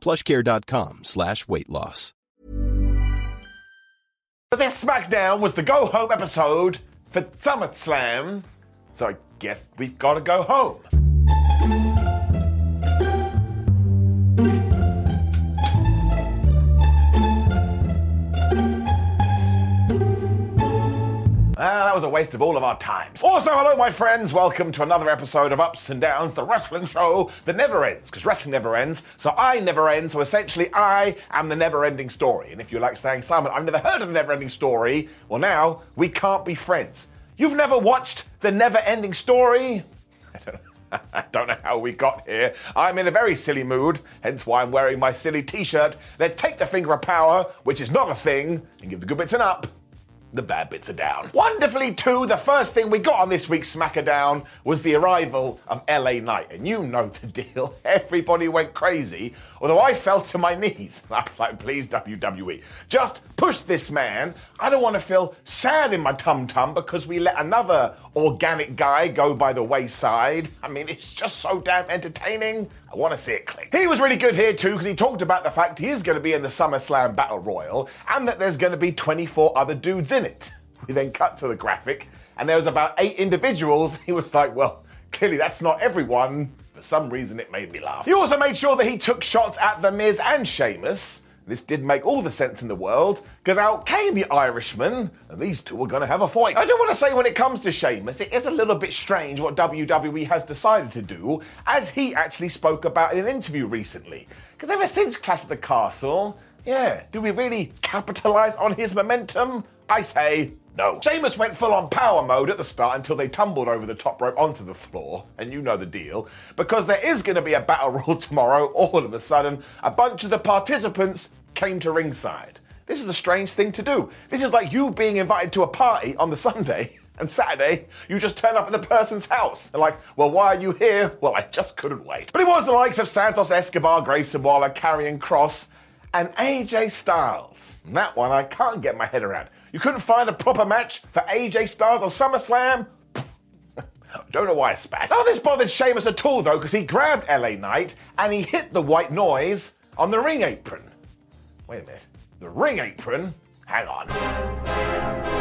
plushcare.com slash weight loss. This SmackDown was the go home episode for SummerSlam, so I guess we've got to go home. Ah, that was a waste of all of our times. Also, hello, my friends. Welcome to another episode of Ups and Downs, the wrestling show that never ends, because wrestling never ends, so I never end, so essentially I am the never ending story. And if you're like saying, Simon, I've never heard of the never ending story, well, now we can't be friends. You've never watched the never ending story? I don't know. I don't know how we got here. I'm in a very silly mood, hence why I'm wearing my silly t shirt. Let's take the finger of power, which is not a thing, and give the good bits an up the bad bits are down. Wonderfully, too, the first thing we got on this week's Smackadown was the arrival of LA Knight. And you know the deal. Everybody went crazy, although I fell to my knees. I was like, please, WWE, just push this man. I don't want to feel sad in my tum tum because we let another organic guy go by the wayside. I mean, it's just so damn entertaining. I want to see it click. He was really good here too because he talked about the fact he is going to be in the SummerSlam Battle Royal and that there's going to be 24 other dudes in it. We then cut to the graphic and there was about eight individuals. He was like, well, clearly that's not everyone. For some reason, it made me laugh. He also made sure that he took shots at The Miz and Sheamus. This did make all the sense in the world, because out came the Irishman, and these two were going to have a fight. I do want to say, when it comes to Sheamus, it is a little bit strange what WWE has decided to do, as he actually spoke about in an interview recently. Because ever since Clash of the Castle, yeah, do we really capitalise on his momentum? I say no. Sheamus went full on power mode at the start until they tumbled over the top rope onto the floor, and you know the deal. Because there is going to be a battle royal tomorrow, all of a sudden, a bunch of the participants came to ringside. This is a strange thing to do. This is like you being invited to a party on the Sunday. And Saturday, you just turn up at the person's house. They're like, well, why are you here? Well, I just couldn't wait. But it was the likes of Santos Escobar, Grayson Waller, Karrion Kross, and AJ Styles. And that one I can't get my head around. You couldn't find a proper match for AJ Styles on SummerSlam? Don't know why I spat. None of this bothered Sheamus at all, though, because he grabbed LA Knight and he hit the white noise on the ring apron. Wait a minute. The ring apron? Hang on.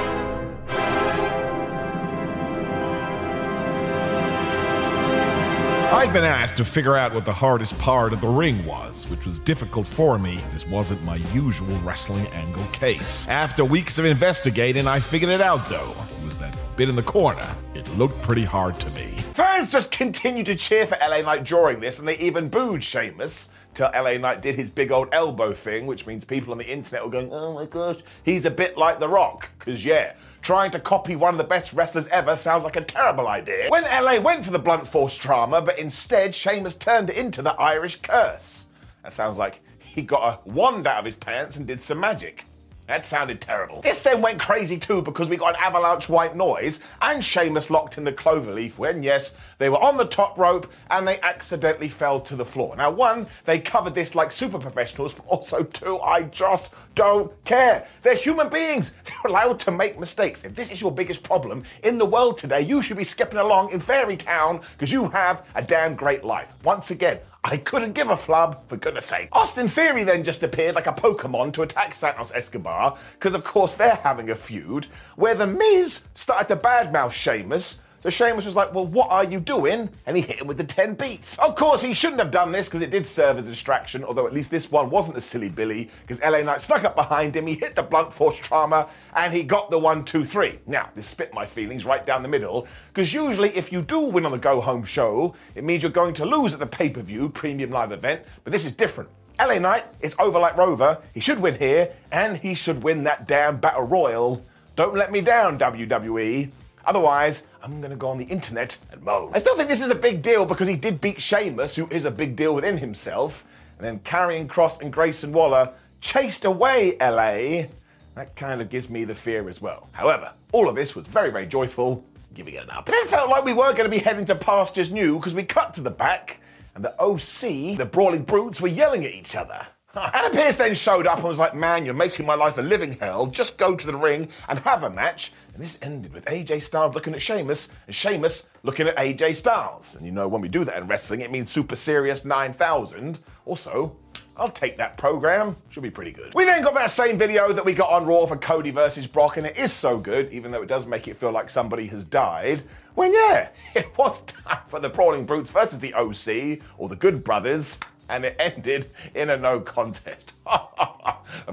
I'd been asked to figure out what the hardest part of the ring was, which was difficult for me. This wasn't my usual wrestling angle case. After weeks of investigating, I figured it out though. It was that bit in the corner. It looked pretty hard to me. Fans just continued to cheer for LA Knight during this, and they even booed Sheamus till LA Knight did his big old elbow thing, which means people on the internet were going, oh my gosh, he's a bit like The Rock. Because, yeah, trying to copy one of the best wrestlers ever sounds like a terrible idea. When LA went for the blunt force trauma, but instead Sheamus turned it into the Irish curse. That sounds like he got a wand out of his pants and did some magic. That sounded terrible. This then went crazy too because we got an avalanche white noise and Sheamus locked in the cloverleaf when, yes, they were on the top rope and they accidentally fell to the floor. Now, one, they covered this like super professionals, but also two, I just don't care. They're human beings. They're allowed to make mistakes. If this is your biggest problem in the world today, you should be skipping along in Fairy Town because you have a damn great life. Once again, I couldn't give a flub, for goodness sake. Austin Theory then just appeared like a Pokemon to attack Santos Escobar, because of course they're having a feud, where The Miz started to badmouth Sheamus, So Sheamus was like, Well, what are you doing? And he hit him with the 10 beats. Of course, he shouldn't have done this because it did serve as a distraction, although at least this one wasn't a silly Billy because LA Knight snuck up behind him, he hit the blunt force trauma, and he got the 1 2 3. Now, this spit my feelings right down the middle because usually if you do win on the go home show, it means you're going to lose at the pay per view premium live event, but this is different. LA Knight is over like Rover. He should win here, and he should win that damn Battle Royal. Don't let me down, WWE. Otherwise, I'm going to go on the internet and moan. I still think this is a big deal because he did beat Sheamus, who is a big deal within himself, and then Karrion Kross and Grayson Waller chased away LA. That kind of gives me the fear as well. However, all of this was very, very joyful, giving it an up. It felt like we were going to be heading to pastures new because we cut to the back and the OC, the Brawling Brutes, were yelling at each other. Adam Pearce then showed up and was like, Man, you're making my life a living hell. Just go to the ring and have a match. And this ended with AJ Styles looking at Sheamus and Sheamus looking at AJ Styles. And you know, when we do that in wrestling, it means Super Serious 9000. Also, I'll take that program. Should be pretty good. We then got that same video that we got on Raw for Cody versus Brock, and it is so good, even though it does make it feel like somebody has died. When, yeah, it was time for the Brawling Brutes versus the OC, or the Good Brothers and it ended in a no contest. Oh,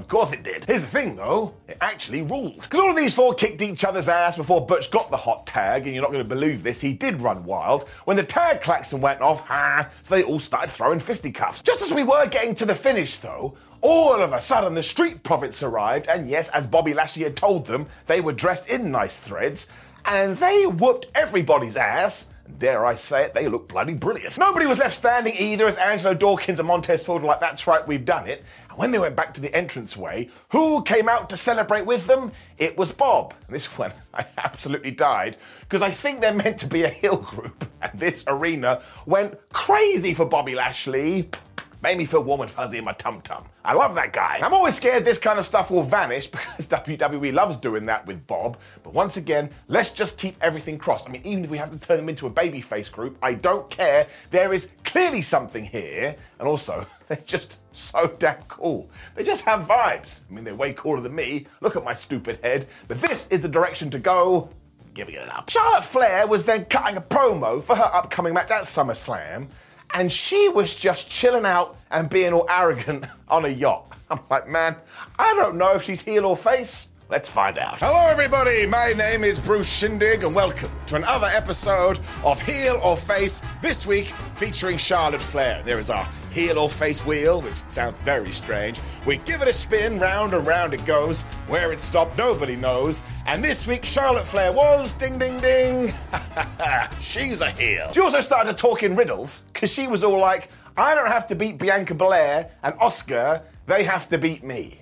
of course it did. Here's the thing though, it actually ruled. Because all of these four kicked each other's ass before Butch got the hot tag, and you're not going to believe this, he did run wild. When the tag klaxon went off, ha, so they all started throwing fisticuffs. Just as we were getting to the finish though, all of a sudden the Street Profits arrived, and yes, as Bobby Lashley had told them, they were dressed in nice threads, and they whooped everybody's ass dare I say it, they look bloody brilliant. Nobody was left standing either as Angelo Dawkins and Montez Ford were like, that's right, we've done it. When they went back to the entranceway, who came out to celebrate with them? It was Bob. And this one, I absolutely died because I think they're meant to be a hill group. And this arena went crazy for Bobby Lashley. Made me feel warm and fuzzy in my tum tum. I love that guy. I'm always scared this kind of stuff will vanish because WWE loves doing that with Bob. But once again, let's just keep everything crossed. I mean, even if we have to turn them into a babyface group, I don't care. There is clearly something here. And also, they're just so damn cool. They just have vibes. I mean, they're way cooler than me. Look at my stupid head. But this is the direction to go. Giving it up. Charlotte Flair was then cutting a promo for her upcoming match at SummerSlam and she was just chilling out and being all arrogant on a yacht. I'm like, man, I don't know if she's heel or face. Let's find out. Hello, everybody. My name is Bruce Shindig, and welcome to another episode of Heel or Face. This week, featuring Charlotte Flair. There is our heel or face wheel, which sounds very strange. We give it a spin, round and round it goes. Where it stopped, nobody knows. And this week, Charlotte Flair was ding ding ding. She's a heel. She also started talking riddles because she was all like, I don't have to beat Bianca Belair and Asuka, they have to beat me.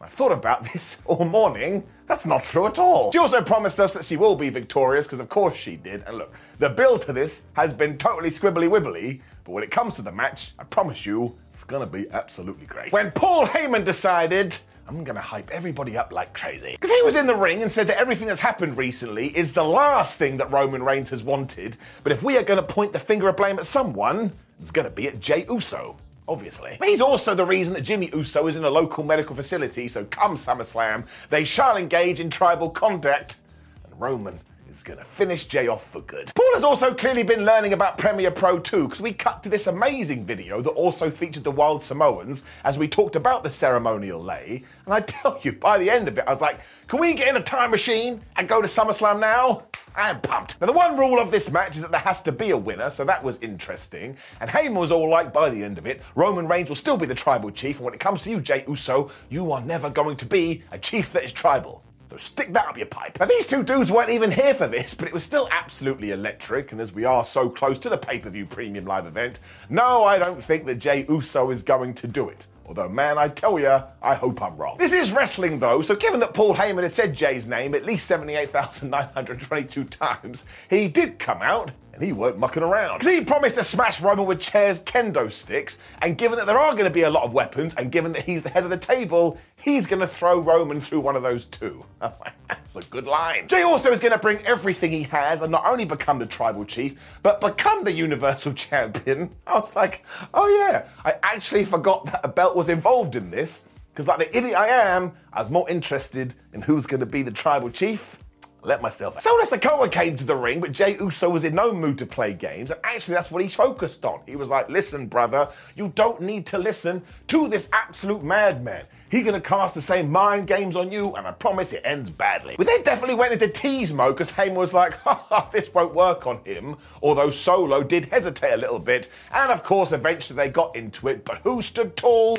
I've thought about this all morning. That's not true at all. She also promised us that she will be victorious, because of course she did. And look, the build to this has been totally squibbly wibbly, but when it comes to the match, I promise you, it's gonna be absolutely great. When Paul Heyman decided, I'm gonna hype everybody up like crazy. Because he was in the ring and said that everything that's happened recently is the last thing that Roman Reigns has wanted. But if we are gonna point the finger of blame at someone, it's gonna be at Jey Uso obviously. But he's also the reason that Jimmy Uso is in a local medical facility, so come SummerSlam, they shall engage in tribal contact, and Roman is going to finish Jey off for good. Paul has also clearly been learning about Premiere Pro 2 because we cut to this amazing video that also featured the Wild Samoans as we talked about the ceremonial lay. And I tell you, by the end of it, I was like, can we get in a time machine and go to SummerSlam now? I am pumped. Now, the one rule of this match is that there has to be a winner, so that was interesting. And Heyman was all like, by the end of it, Roman Reigns will still be the tribal chief, and when it comes to you, Jey Uso, you are never going to be a chief that is tribal. Stick that up your pipe. Now, these two dudes weren't even here for this, but it was still absolutely electric. And as we are so close to the pay per view premium live event, no, I don't think that Jey Uso is going to do it. Although, man, I tell ya, I hope I'm wrong. This is wrestling, though, so given that Paul Heyman had said Jey's name at least 78,922 times, he did come out and he weren't mucking around. Because he promised to smash Roman with chairs, kendo sticks, and given that there are going to be a lot of weapons, and given that he's the head of the table, he's going to throw Roman through one of those too. That's a good line. Jey also is going to bring everything he has and not only become the tribal chief, but become the Universal Champion. I was like, oh yeah, I actually forgot that a belt was involved in this. Because, like the idiot I am, I was more interested in who's going to be the tribal chief let myself out. Solo Sikoa came to the ring, but Jey Uso was in no mood to play games, and actually that's what he focused on. He was like, listen, brother, you don't need to listen to this absolute madman. He's gonna cast the same mind games on you, and I promise it ends badly. We then definitely went into tease mode because Heyman was like, ha this won't work on him, although Solo did hesitate a little bit, and of course, eventually they got into it, but who stood tall?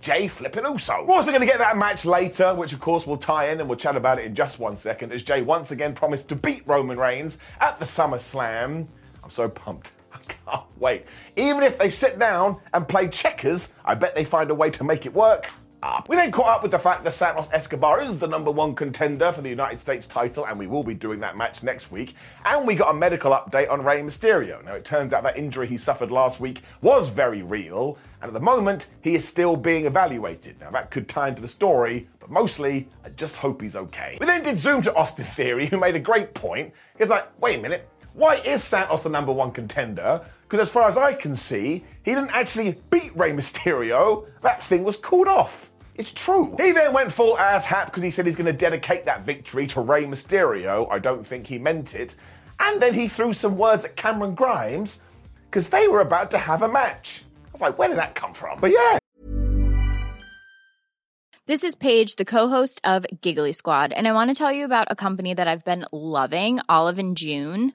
Jey flipping Uso. We're also going to get that match later, which of course we'll tie in and we'll chat about it in just one second, as Jey once again promised to beat Roman Reigns at the SummerSlam. I'm so pumped. I can't wait. Even if they sit down and play checkers, I bet they find a way to make it work. Up. We then caught up with the fact that Santos Escobar is the number one contender for the United States title, and we will be doing that match next week. And we got a medical update on Rey Mysterio. Now, it turns out that injury he suffered last week was very real, and at the moment, he is still being evaluated. Now, that could tie into the story, but mostly, I just hope he's okay. We then did zoom to Austin Theory, who made a great point. He's like, wait a minute, why is Santos the number one contender? Because as far as I can see, he didn't actually beat Rey Mysterio. That thing was called off. It's true. He then went full ass hat because he said he's going to dedicate that victory to Rey Mysterio. I don't think he meant it. And then he threw some words at Cameron Grimes because they were about to have a match. I was like, where did that come from? But yeah. This is Paige, the co-host of Giggly Squad, and I want to tell you about a company that I've been loving, Olive and June.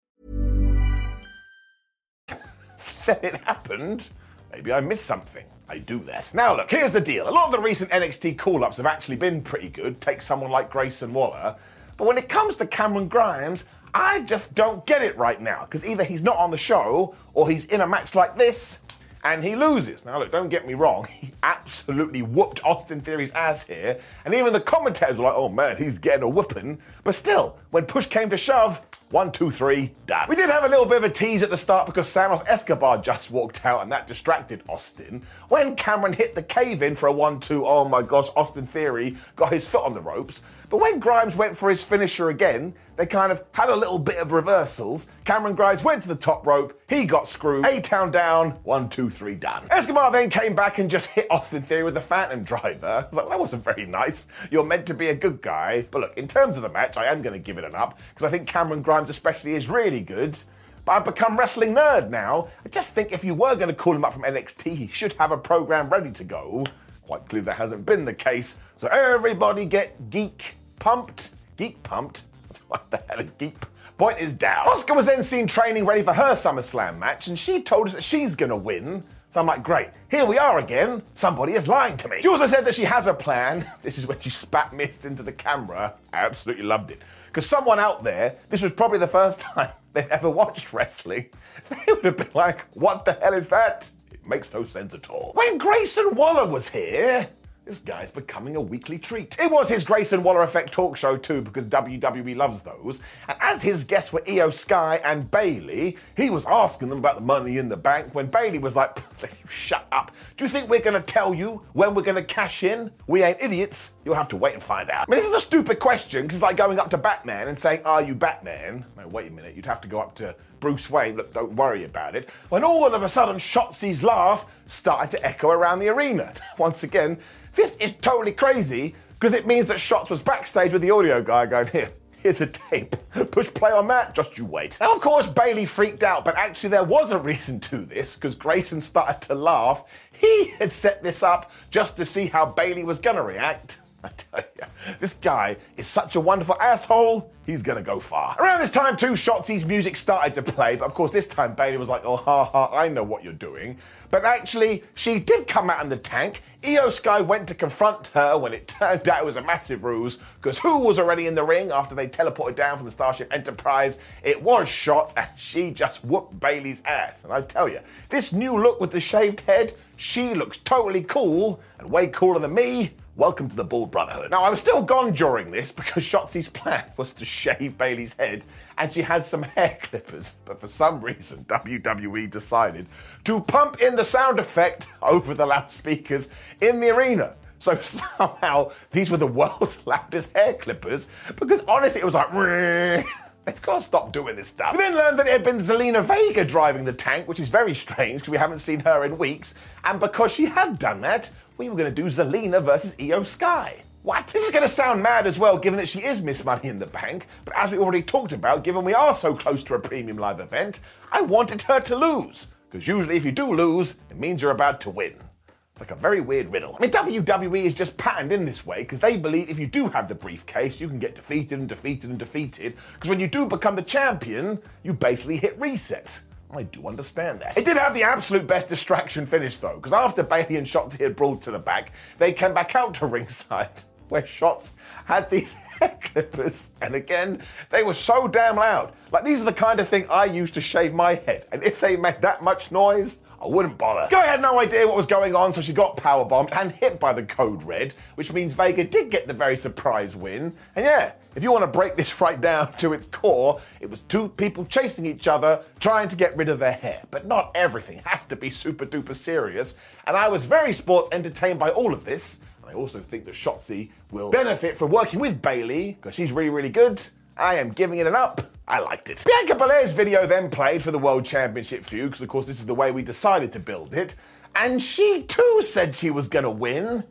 then it happened. Maybe I missed something. I do that. Now, look, here's the deal. A lot of the recent NXT call ups have actually been pretty good. Take someone like Grayson Waller. But when it comes to Cameron Grimes, I just don't get it right now. Because either he's not on the show or he's in a match like this and he loses. Now, look, don't get me wrong. He absolutely whooped Austin Theory's ass here. And even the commentators were like, oh man, he's getting a whooping. But still, when push came to shove, one, two, three, done. We did have a little bit of a tease at the start because Santos Escobar just walked out and that distracted Austin. When Cameron hit the cave in for a one, two, oh my gosh, Austin Theory got his foot on the ropes. But when Grimes went for his finisher again, they kind of had a little bit of reversals. Cameron Grimes went to the top rope, he got screwed. A town down, one, two, three, done. Escobar then came back and just hit Austin Theory with a phantom driver. I was like, that wasn't very nice. You're meant to be a good guy. But look, in terms of the match, I am going to give it an up because I think Cameron Grimes, especially, is really good. But I've become wrestling nerd now. I just think if you were going to call him up from NXT, he should have a program ready to go. Quite clear that hasn't been the case. So everybody get geek pumped. Geek pumped? What the hell is geek? Point is down. Asuka was then seen training ready for her SummerSlam match, and she told us that she's gonna win. So I'm like, great, here we are again. Somebody is lying to me. She also said that she has a plan. This is when she spat mist into the camera. I absolutely loved it. Because someone out there, this was probably the first time they've ever watched wrestling. They would have been like, what the hell is that? It makes no sense at all. When Grayson Waller was here, this guy's becoming a weekly treat. It was his Grayson Waller Effect talk show too, because WWE loves those. And as his guests were Iyo Sky and Bayley, he was asking them about the money in the bank when Bayley was like, shut up. Do you think we're going to tell you when we're going to cash in? We ain't idiots. You'll have to wait and find out. I mean, this is a stupid question because it's like going up to Batman and saying, Are you Batman? No, wait a minute. You'd have to go up to Bruce Wayne. Look, don't worry about it. When all of a sudden Shotzi's laugh started to echo around the arena. Once again, this is totally crazy because it means that Shots was backstage with the audio guy going, Here, here's a tape. Push play on that, just you wait. Now, of course, Bayley freaked out, but actually, there was a reason to this because Grayson started to laugh. He had set this up just to see how Bayley was going to react. I tell you, this guy is such a wonderful asshole. He's gonna go far. Around this time, too, Shotzi's music started to play, but of course, this time Bayley was like, "Oh, ha ha, I know what you're doing." But actually, she did come out in the tank. Iyo Sky went to confront her when it turned out it was a massive ruse, because who was already in the ring after they teleported down from the Starship Enterprise? It was Shots, and she just whooped Bayley's ass. And I tell you, this new look with the shaved head, she looks totally cool and way cooler than me. Welcome to the Bald Brotherhood. Now, I was still gone during this because Shotzi's plan was to shave Bayley's head and she had some hair clippers. But for some reason, WWE decided to pump in the sound effect over the loudspeakers in the arena. So somehow these were the world's loudest hair clippers because honestly, it was like. They've got to stop doing this stuff. We then learned that it had been Zelina Vega driving the tank, which is very strange because we haven't seen her in weeks. And because she had done that, we were going to do Zelina versus Iyo Sky. What? This is going to sound mad as well, given that she is Miss Money in the Bank. But as we already talked about, given we are so close to a premium live event, I wanted her to lose. Because usually, if you do lose, it means you're about to win. It's like a very weird riddle. I mean, WWE is just patterned in this way because they believe if you do have the briefcase, you can get defeated and defeated and defeated. Because when you do become the champion, you basically hit reset. I do understand that. It did have the absolute best distraction finish though, because after Bayley and Shotzi had brawled to the back, they came back out to ringside, where Shots had these hair clippers, and again, they were so damn loud. Like these are the kind of thing I used to shave my head, and if they made that much noise, I wouldn't bother. Guy had no idea what was going on, so she got powerbombed and hit by the code red, which means Vega did get the very surprise win. And yeah, if you want to break this right down to its core, it was two people chasing each other, trying to get rid of their hair. But not everything has to be super duper serious. And I was very sports entertained by all of this. And I also think that Shotzi will benefit from working with Bayley because she's really, really good. I am giving it an up. I liked it. Bianca Belair's video then played for the World Championship feud, because of course this is the way we decided to build it. And she too said she was gonna win.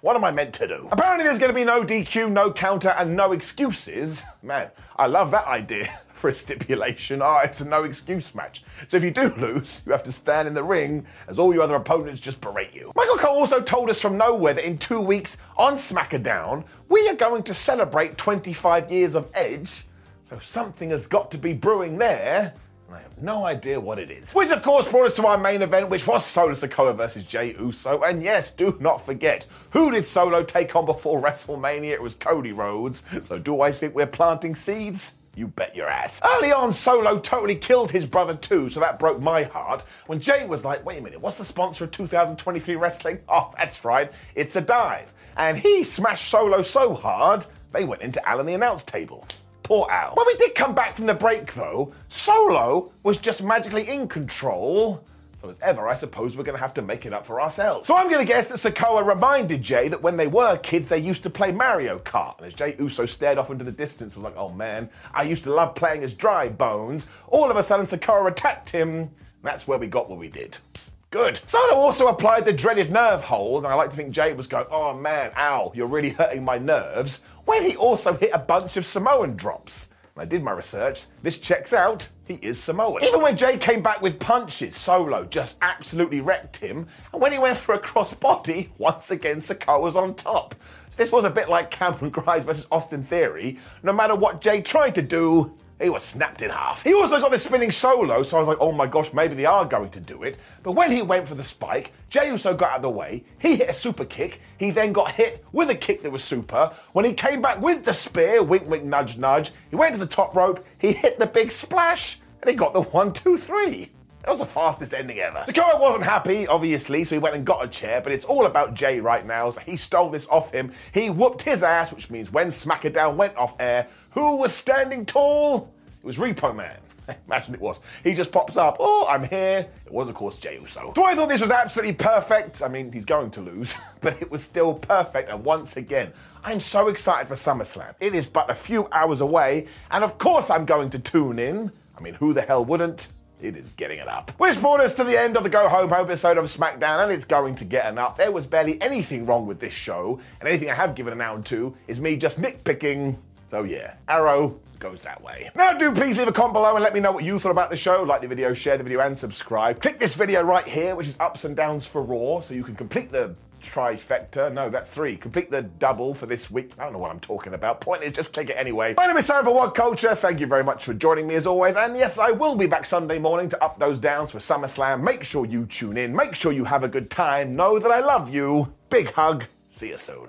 What am I meant to do? Apparently, there's going to be no DQ, no counter, and no excuses. Man, I love that idea for a stipulation. Ah, oh, it's a no excuse match. So if you do lose, you have to stand in the ring as all your other opponents just berate you. Michael Cole also told us from nowhere that in two weeks on SmackDown, we are going to celebrate 25 years of Edge. So something has got to be brewing there. No idea what it is. Which, of course, brought us to our main event, which was Solo Sikoa versus Jey Uso. And yes, do not forget, who did Solo take on before WrestleMania? It was Cody Rhodes. So do I think we're planting seeds? You bet your ass. Early on, Solo totally killed his brother too, so that broke my heart. When Jey was like, wait a minute, what's the sponsor of 2023 wrestling? Oh, that's right, it's a dive. And he smashed Solo so hard, they went into Alan the announce table. Poor Al. When we did come back from the break, though, Solo was just magically in control. So, as ever, I suppose we're going to have to make it up for ourselves. So, I'm going to guess that Sikoa reminded Jey that when they were kids, they used to play Mario Kart. And as Jey Uso stared off into the distance, was like, oh man, I used to love playing as Dry Bones. All of a sudden, Sikoa attacked him. That's where we got what we did. Good. Solo also applied the dreaded nerve hold, and I like to think Jey was going, oh man, ow, you're really hurting my nerves when he also hit a bunch of Samoan drops. I did my research. This checks out. He is Samoan. Even when Jey came back with punches, Solo just absolutely wrecked him. And when he went for a crossbody, once again, Sikoa was on top. So this was a bit like Cameron Grimes versus Austin Theory. No matter what Jey tried to do, he was snapped in half. He also got the spinning solo, so I was like, oh my gosh, maybe they are going to do it. But when he went for the spike, Jey Uso got out of the way. He hit a super kick. He then got hit with a kick that was super. When he came back with the spear, wink, wink, nudge, nudge, he went to the top rope. He hit the big splash, and he got the one, two, three. That was the fastest ending ever. Kyle wasn't happy, obviously, so he went and got a chair, but it's all about Jey right now. So he stole this off him. He whooped his ass, which means when Smackdown went off air, who was standing tall? It was Repo Man. Imagine it was. He just pops up. Oh, I'm here. It was, of course, Jey Uso. So I thought this was absolutely perfect. I mean, he's going to lose, but it was still perfect. And once again, I'm so excited for SummerSlam. It is but a few hours away, and of course, I'm going to tune in. I mean, who the hell wouldn't? It is getting it up. Which brought us to the end of the Go Home episode of SmackDown, and it's going to get an up. There was barely anything wrong with this show, and anything I have given an out to is me just nitpicking. So yeah, Arrow, goes that way. Now, do please leave a comment below and let me know what you thought about the show. Like the video, share the video, and subscribe. Click this video right here, which is ups and downs for Raw, so you can complete the trifecta. No, that's three. Complete the double for this week. I don't know what I'm talking about. Point is, just click it anyway. My name is Sarah for What Culture. Thank you very much for joining me as always. And yes, I will be back Sunday morning to up those downs for SummerSlam. Make sure you tune in. Make sure you have a good time. Know that I love you. Big hug. See you soon.